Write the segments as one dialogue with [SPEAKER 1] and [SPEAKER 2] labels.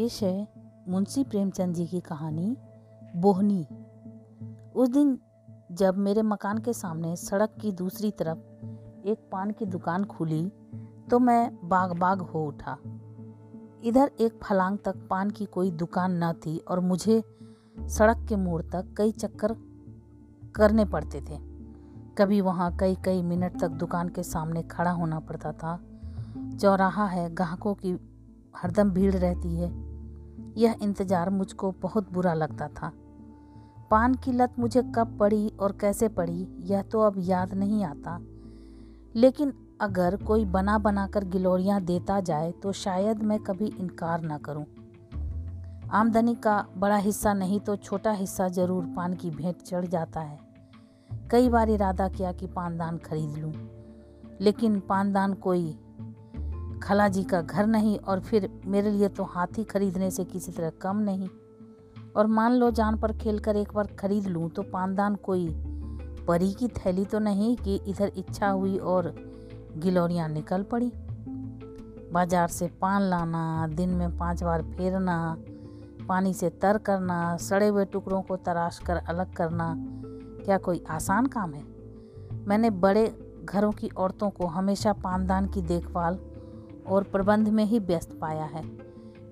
[SPEAKER 1] पेश है मुंशी प्रेमचंद जी की कहानी, बोहनी। उस दिन जब मेरे मकान के सामने सड़क की दूसरी तरफ़ एक पान की दुकान खुली तो मैं बाग बाग हो उठा। इधर एक फलांग तक पान की कोई दुकान न थी और मुझे सड़क के मोड़ तक कई चक्कर करने पड़ते थे। कभी वहाँ कई कई मिनट तक दुकान के सामने खड़ा होना पड़ता था। चौराहा है ग्राहकों की हरदम भीड़ रहती है। यह इंतज़ार मुझको बहुत बुरा लगता था। पान की लत मुझे कब पड़ी और कैसे पड़ी यह तो अब याद नहीं आता। लेकिन अगर कोई बना बना कर गिलोरियाँ देता जाए तो शायद मैं कभी इनकार ना करूँ। आमदनी का बड़ा हिस्सा नहीं तो छोटा हिस्सा ज़रूर पान की भेंट चढ़ जाता है। कई बार इरादा किया कि पानदान खरीद लूँ, लेकिन पानदान कोई खला जी का घर नहीं और फिर मेरे लिए तो हाथी खरीदने से किसी तरह कम नहीं। और मान लो जान पर खेल कर एक बार खरीद लूँ तो पानदान कोई परी की थैली तो नहीं कि इधर इच्छा हुई और गिलोरियाँ निकल पड़ी। बाज़ार से पान लाना, दिन में पाँच बार फेरना, पानी से तर करना, सड़े हुए टुकड़ों को तराश कर अलग करना, क्या कोई आसान काम है? मैंने बड़े घरों की औरतों को हमेशा पानदान की देखभाल और प्रबंध में ही व्यस्त पाया है।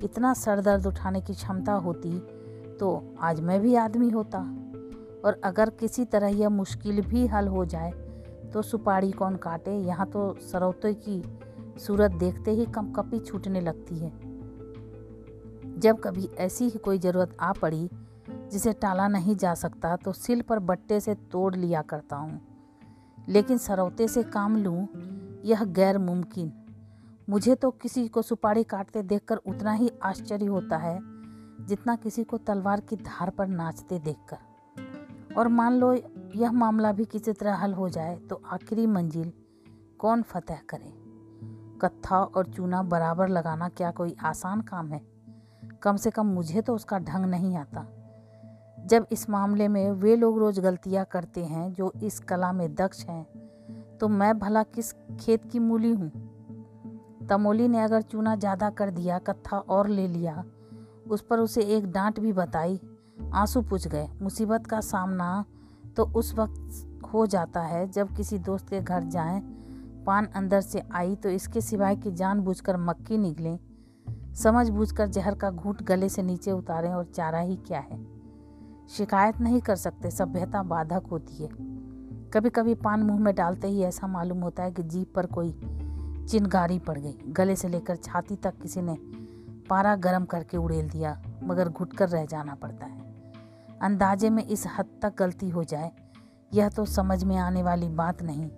[SPEAKER 1] इतना सर दर्द उठाने की क्षमता होती तो आज मैं भी आदमी होता। और अगर किसी तरह यह मुश्किल भी हल हो जाए तो सुपारी कौन काटे? यहाँ तो सरौते की सूरत देखते ही कम कपी छूटने लगती है। जब कभी ऐसी ही कोई ज़रूरत आ पड़ी, जिसे टाला नहीं जा सकता तो सिल पर बट्टे से तोड़ लिया करता हूँ। लेकिन सरौते से काम लूँ, यह गैर मुमकिन। मुझे तो किसी को सुपारी काटते देखकर उतना ही आश्चर्य होता है, जितना किसी को तलवार की धार पर नाचते देखकर। और मान लो यह मामला भी किसी तरह हल हो जाए तो आखिरी मंजिल कौन फतेह करे? कत्था और चूना बराबर लगाना क्या कोई आसान काम है? कम से कम मुझे तो उसका ढंग नहीं आता। जब इस मामले में वे लोग रोज़ गलतियाँ करते हैं, जो इस कला में दक्ष हैं तो मैं भला किस खेत की मूली हूँ? तमोली ने अगर चूना ज़्यादा कर दिया, कत्था और ले लिया, उस पर उसे एक डांट भी बताई। आँसू पूछ गए। मुसीबत का सामना तो उस वक्त हो जाता है, जब किसी दोस्त के घर जाएँ, पान अंदर से आई तो इसके सिवाय की जान बूझकर मक्की निकले। समझ बूझकर जहर का घूट गले से नीचे उतारें और चारा ही क्या है? शिकायत नहीं कर सकते। सभ्यता बाधक होती है। कभी कभी पान मुँह में डालते ही ऐसा मालूम होता है कि जीप पर कोई चिनगारी पड़ गई। गले से लेकर छाती तक किसी ने पारा गर्म करके उड़ेल दिया, मगर घुटकर रह जाना पड़ता है। अंदाजे में इस हद तक गलती हो जाए, यह तो समझ में आने वाली बात नहीं।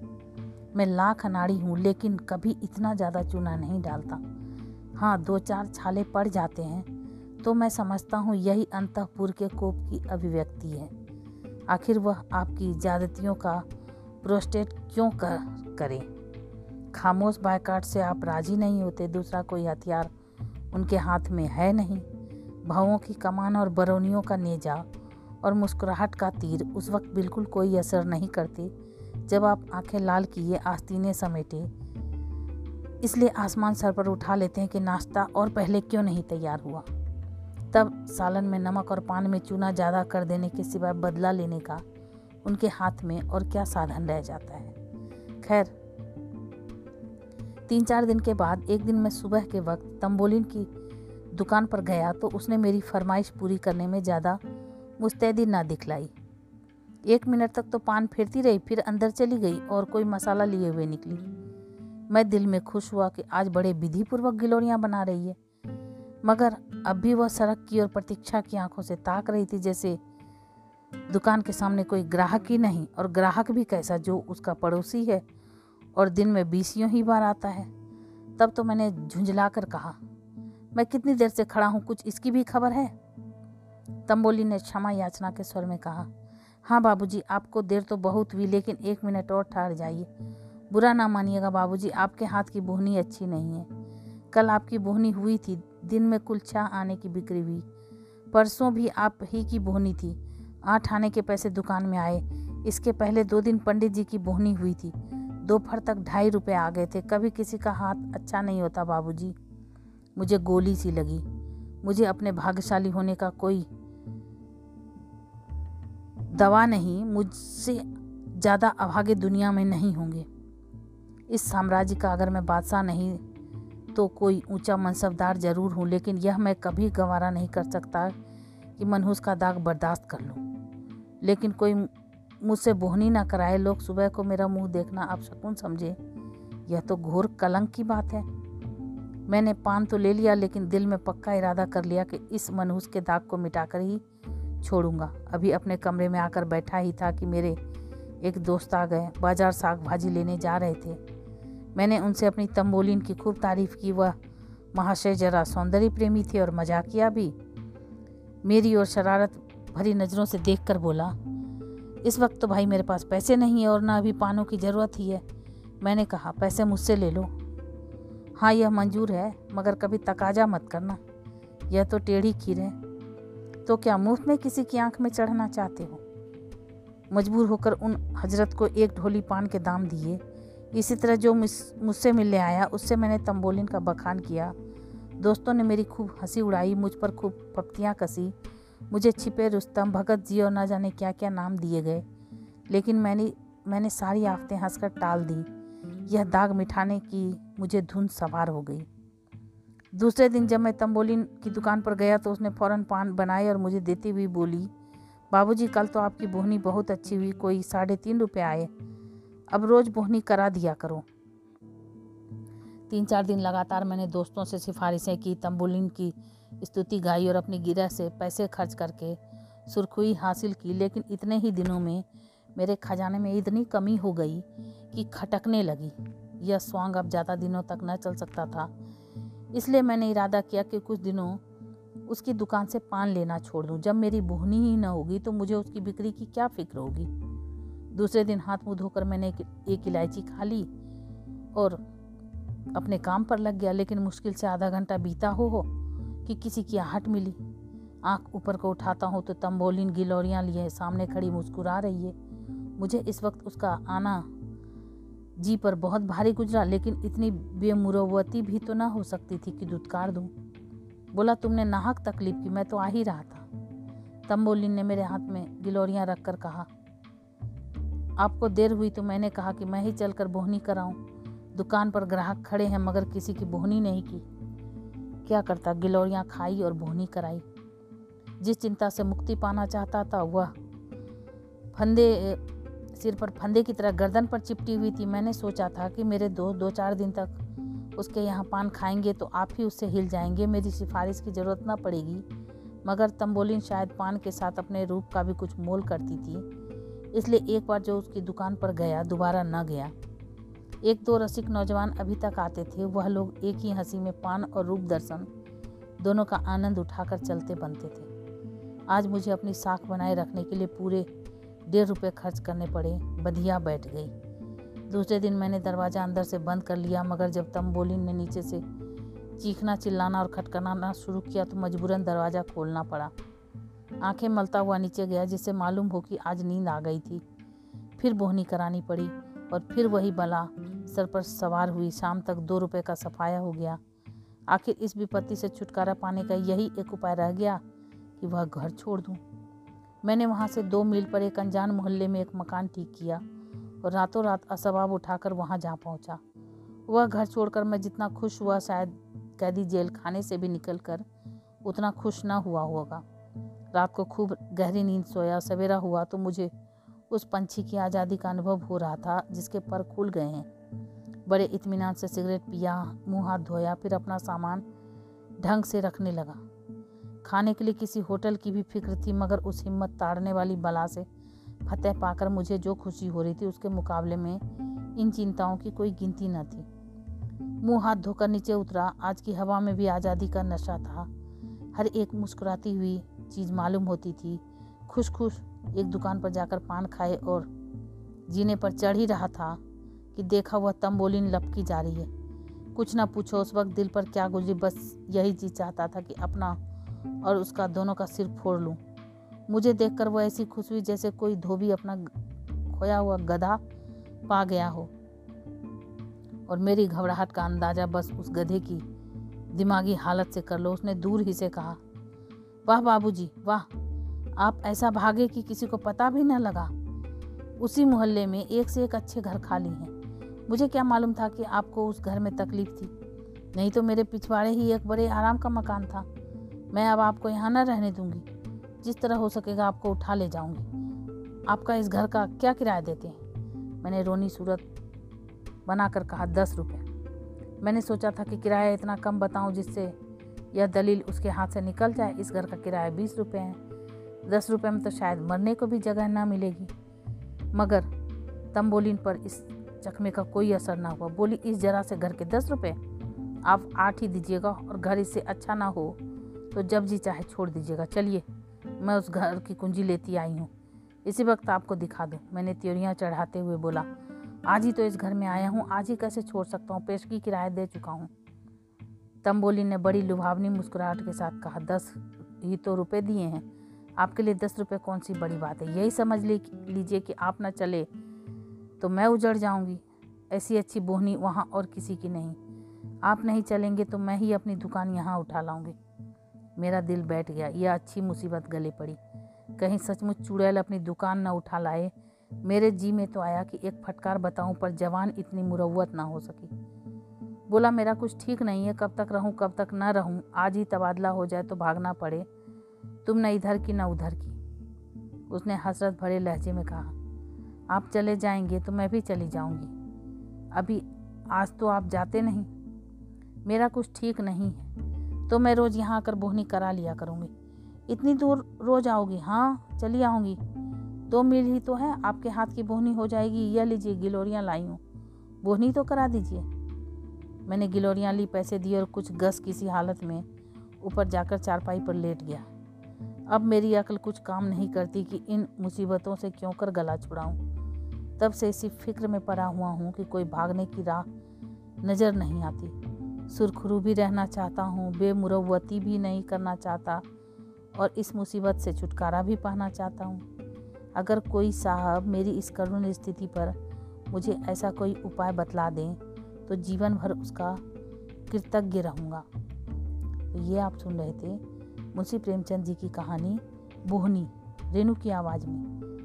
[SPEAKER 1] मैं लाख अनाड़ी हूँ, लेकिन कभी इतना ज़्यादा चूना नहीं डालता। हाँ दो चार छाले पड़ जाते हैं तो मैं समझता हूँ यही अंतपुर के कोप की अभिव्यक्ति है। आखिर वह आपकी ज्यादतियों का प्रोस्टेट क्यों कर, करें? खामोश बायकाट से आप राज़ी नहीं होते, दूसरा कोई हथियार उनके हाथ में है नहीं। भावों की कमान और बरौनियों का नेजा और मुस्कुराहट का तीर उस वक्त बिल्कुल कोई असर नहीं करते, जब आप आँखें लाल किए, आस्तीने समेटे। इसलिए आसमान सर पर उठा लेते हैं कि नाश्ता और पहले क्यों नहीं तैयार हुआ? तब सालन में नमक और पान में चूना ज़्यादा कर देने के सिवाय बदला लेने का उनके हाथ में और क्या साधन रह जाता है? खैर तीन चार दिन के बाद, एक दिन मैं सुबह के वक्त तम्बोलिन की दुकान पर गया तो उसने मेरी फरमाइश पूरी करने में ज़्यादा मुस्तैदी ना दिखलाई। एक मिनट तक तो पान फेरती रही, फिर अंदर चली गई और कोई मसाला लिए हुए निकली। मैं दिल में खुश हुआ कि आज बड़े विधिपूर्वक गिलोरियाँ बना रही है। मगर अब भी वह सड़क की ओर प्रतीक्षा की आँखों से ताक रही थी, जैसे दुकान के सामने कोई ग्राहक ही नहीं, और ग्राहक भी कैसा जो उसका पड़ोसी है। और दिन में बीसियों ही बार आता है। तब तो मैंने झुंझला कर कहा, मैं कितनी देर से खड़ा हूँ, कुछ इसकी भी खबर है? तंबोली ने क्षमा याचना के स्वर में कहा हाँ बाबूजी, आपको देर तो बहुत हुई, लेकिन एक मिनट और ठहर जाइए। बुरा ना मानिएगा बाबूजी, आपके हाथ की बोहनी अच्छी नहीं है। कल आपकी बोहनी हुई थी, दिन में कुल छः आने की बिक्री हुई। परसों भी आप ही की बोहनी थी। आठ आने के पैसे दुकान में आए। इसके पहले दो दिन पंडित जी की बोहनी हुई थी। दोपहर तक ढाई रुपए आ गए थे। कभी किसी का हाथ अच्छा नहीं होता बाबूजी। मुझे गोली सी लगी। मुझे अपने भाग्यशाली होने का कोई दवा नहीं। मुझसे ज़्यादा अभागे दुनिया में नहीं होंगे। इस साम्राज्य का अगर मैं बादशाह नहीं तो कोई ऊँचा मनसबदार ज़रूर हूँ, लेकिन यह मैं कभी गंवारा नहीं कर सकता कि मनहूस का दाग बर्दाश्त कर लूँ। लेकिन कोई मुझसे बोहनी ना कराए, लोग सुबह को मेरा मुँह देखना आप शकुन समझे। यह तो घोर कलंक की बात है। मैंने पान तो ले लिया, लेकिन दिल में पक्का इरादा कर लिया कि इस मनहूस के दाग को मिटाकर ही छोड़ूँगा। अभी अपने कमरे में आकर बैठा ही था कि मेरे एक दोस्त आ गए, बाज़ार साग भाजी लेने जा रहे थे। मैंने उनसे अपनी तम्बोलिन की खूब तारीफ़ की। वह महाशय जरा सौंदर्य प्रेमी थे और मजाकिया भी। मेरी और शरारत भरी नज़रों से देखकर बोला इस वक्त तो भाई मेरे पास पैसे नहीं है और ना अभी पानों की ज़रूरत ही है। मैंने कहा, पैसे मुझसे ले लो। हाँ यह मंजूर है, मगर कभी तकाजा मत करना। यह तो टेढ़ी खीर है। तो क्या मुफ़्त में किसी की आँख में चढ़ना चाहते हो? मजबूर होकर उन हज़रत को एक ढोली पान के दाम दिए। इसी तरह जो मुझसे मिलने आया, उससे मैंने तम्बोलिन का बखान किया। दोस्तों ने मेरी खूब हँसी उड़ाई, मुझ पर खूब पपतियाँ कसी। मुझे छिपे रुस्तम, भगत जी और न जाने क्या क्या नाम दिए गए। लेकिन मैंने मैंने सारी आफतें हंसकर टाल दी। यह दाग मिठाने की मुझे धुन सवार हो गई। दूसरे दिन जब मैं तम्बोलिन की दुकान पर गया तो उसने फ़ौरन पान बनाए और मुझे देती हुई बोली, बाबूजी, कल तो आपकी बोहनी बहुत अच्छी हुई, कोई साढ़े तीन रुपये आए। अब रोज़ बोहनी करा दिया करो। तीन चार दिन लगातार मैंने दोस्तों से सिफारिशें की तम्बोलिन की स्तुति गाई और अपनी गिरह से पैसे खर्च करके सुरखुई हासिल की लेकिन इतने ही दिनों में मेरे खजाने में इतनी कमी हो गई कि खटकने लगी। यह स्वांग अब ज़्यादा दिनों तक न चल सकता था। इसलिए मैंने इरादा किया कि कुछ दिनों उसकी दुकान से पान लेना छोड़ दूँ। जब मेरी बोहनी ही न होगी तो मुझे उसकी बिक्री की क्या फ़िक्र होगी? दूसरे दिन हाथ मुँह धोकर मैंने एक इलायची खा ली और अपने काम पर लग गया लेकिन मुश्किल से आधा घंटा बीता हो, हो। कि किसी की आहट मिली। आँख ऊपर को उठाता हूँ तो तम्बोलिन गिलोरियाँ लिए सामने खड़ी मुस्कुरा रही है। मुझे इस वक्त उसका आना जी पर बहुत भारी गुजरा, लेकिन इतनी बेमुरवती भी तो ना हो सकती थी कि दुत्कार दूँ। बोला, तुमने नाहक तकलीफ़ की, मैं तो आ ही रहा था। तम्बोलिन ने मेरे हाथ में गिलोरियाँ रख कर कहा, आपको देर हुई तो मैंने कहा कि मैं ही चलकर बोहनी कराऊं। दुकान पर ग्राहक खड़े हैं, मगर किसी की बोहनी नहीं की। क्या करता? गिलोरियाँ खाई और बोहनी कराई। जिस चिंता से मुक्ति पाना चाहता था वह फंदे, सिर पर फंदे की तरह गर्दन पर चिपटी हुई थी। मैंने सोचा था कि मेरे दोस्त दो चार दिन तक उसके यहाँ पान खाएँगे तो आप ही उससे हिल जाएँगे। मेरी सिफारिश की ज़रूरत ना पड़ेगी। मगर तम्बोलिन शायद पान के साथ अपने रूप का भी कुछ मोल करती थी। इसलिए एक बार जो उसकी दुकान पर गया, दोबारा न गया। एक दो रसिक नौजवान अभी तक आते थे, वह लोग एक ही हँसी में पान और रूप दर्शन दोनों का आनंद उठाकर चलते बनते थे। आज मुझे अपनी साख बनाए रखने के लिए पूरे डेढ़ रुपये खर्च करने पड़े, बधिया बैठ गई। दूसरे दिन मैंने दरवाज़ा अंदर से बंद कर लिया, मगर जब तम्बोलिन ने नीचे से चीखना, चिल्लाना और खटखनाना शुरू किया तो मजबूरन दरवाज़ा खोलना पड़ा। आँखें मलता हुआ नीचे गया, जिससे मालूम हो कि आज नींद आ गई थी। फिर बोहनी करानी पड़ी और फिर वही बला सर पर सवार हुई। शाम तक दो रुपए का सफाया हो गया। आखिर इस विपत्ति से छुटकारा पाने का यही एक उपाय रह गया कि वह घर छोड़ दूँ। मैंने वहाँ से दो मील पर एक अनजान मोहल्ले में एक मकान ठीक किया और रातों रात असबाब उठाकर वहाँ जा पहुँचा। वह घर छोड़कर मैं जितना खुश हुआ, शायद कैदी जेल खाने से भी निकलकर उतना खुश ना हुआ होगा। रात को खूब गहरी नींद सोया। सवेरा हुआ तो मुझे उस पंछी की आज़ादी का अनुभव हो रहा था, जिसके पर खुल गए हैं। बड़े इत्मीनान से सिगरेट पिया, मुँह हाथ धोया, फिर अपना सामान ढंग से रखने लगा। खाने के लिए किसी होटल की भी फ़िक्र थी, मगर उस हिम्मत ताड़ने वाली बला से फतेह पाकर मुझे जो खुशी हो रही थी, उसके मुकाबले में इन चिंताओं की कोई गिनती न थी। मुँह हाथ धोकर नीचे उतरा। आज की हवा में भी आज़ादी का नशा था। हर एक मुस्कुराती हुई चीज़ मालूम होती थी। खुश खुश एक दुकान पर जाकर पान खाए और जीने पर चढ़ ही रहा था। कि देखा वह तम्बोलिन लपकी जा रही है। कुछ ना पूछो, उस वक्त दिल पर क्या गुजरी बस यही चीज़ चाहता था कि अपना और उसका दोनों का सिर फोड़ लूँ। मुझे देखकर वह ऐसी खुश हुई जैसे कोई धोबी अपना खोया हुआ गधा पा गया हो। और मेरी घबराहट का अंदाज़ा बस उस गधे की दिमागी हालत से कर लो, उसने दूर ही से कहा। वाह बाबूजी, वाह, आप ऐसा भागे कि किसी को पता भी न लगा। उसी मोहल्ले में एक से एक अच्छे घर खाली हैं। मुझे क्या मालूम था कि आपको उस घर में तकलीफ़ थी? नहीं तो मेरे पिछवाड़े ही एक बड़े आराम का मकान था। मैं अब आपको यहाँ न रहने दूँगी। जिस तरह हो सकेगा आपको उठा ले जाऊँगी। आपका इस घर का क्या किराया देते हैं? मैंने रोनी सूरत बनाकर कहा, दस रुपये। मैंने सोचा था कि किराया इतना कम बताऊँ जिससे यह दलील उसके हाथ से निकल जाए, इस घर का किराया बीस रुपये है। दस रुपये में तो शायद मरने को भी जगह ना मिलेगी। मगर तम्बोलिन पर इस चकमे का कोई असर ना हुआ। बोली, इस जरा से घर के दस रुपये आप आठ ही दीजिएगा और घर इससे अच्छा ना हो तो जब जी चाहे छोड़ दीजिएगा। चलिए, मैं उस घर की कुंजी लेती आई हूँ। इसी वक्त आपको दिखा दूँ। मैंने त्योरियाँ चढ़ाते हुए बोला, आज ही तो इस घर में आया हूँ। आज ही कैसे छोड़ सकता हूँ? पेशगी किराया दे चुका हूँ। तम्बोली ने बड़ी लुभावनी मुस्कुराहट के साथ कहा, दस ही तो रुपए दिए हैं। आपके लिए दस रुपये कौन सी बड़ी बात है? यही समझ लीजिए कि आप ना चले तो मैं उजड़ जाऊँगी। ऐसी अच्छी बोहनी वहाँ और किसी की नहीं। आप नहीं चलेंगे तो मैं ही अपनी दुकान यहाँ उठा लाऊँगी। मेरा दिल बैठ गया। यह अच्छी मुसीबत गले पड़ी। कहीं सचमुच चुड़ैल अपनी दुकान न उठा लाए। मेरे जी में तो आया कि एक फटकार बताऊँ, पर जवान इतनी मुरवत ना हो सकी। बोला, मेरा कुछ ठीक नहीं है। कब तक रहूँ, कब तक ना रहूँ, आज ही तबादला हो जाए तो भागना पड़े। तुम न इधर की, न उधर की। उसने हसरत भरे लहजे में कहा। आप चले जाएँगे तो मैं भी चली जाऊँगी। अभी आज तो आप जाते नहीं। मेरा कुछ ठीक नहीं है। तो मैं रोज़ यहाँ आकर बोहनी करा लिया करूँगी। इतनी दूर रोज़ आओगी? हाँ चली आऊँगी। दो मील ही तो है, आपके हाथ की बोहनी हो जाएगी। यह लीजिए, गिलोरियाँ लाई हूँ। बोहनी तो करा दीजिए। मैंने गिलोरियाँ ली, पैसे दिए और कुछ गस किसी हालत में ऊपर जाकर चारपाई पर लेट गया। अब मेरी अकल कुछ काम नहीं करती कि इन मुसीबतों से क्यों कर गला छुड़ाऊं? तब से इसी फ़िक्र में पड़ा हुआ हूँ कि कोई भागने की राह नज़र नहीं आती। सुरखरू भी रहना चाहता हूँ बेमुरवती भी नहीं करना चाहता और इस मुसीबत से छुटकारा भी पाना चाहता हूँ। अगर कोई साहब मेरी इस करुण स्थिति पर मुझे ऐसा कोई उपाय बतला दें तो जीवन भर उसका कृतज्ञ रहूँगा। तो ये आप सुन रहे थे मुंशी प्रेमचंद जी की कहानी, बोहनी, रेणु की आवाज़ में।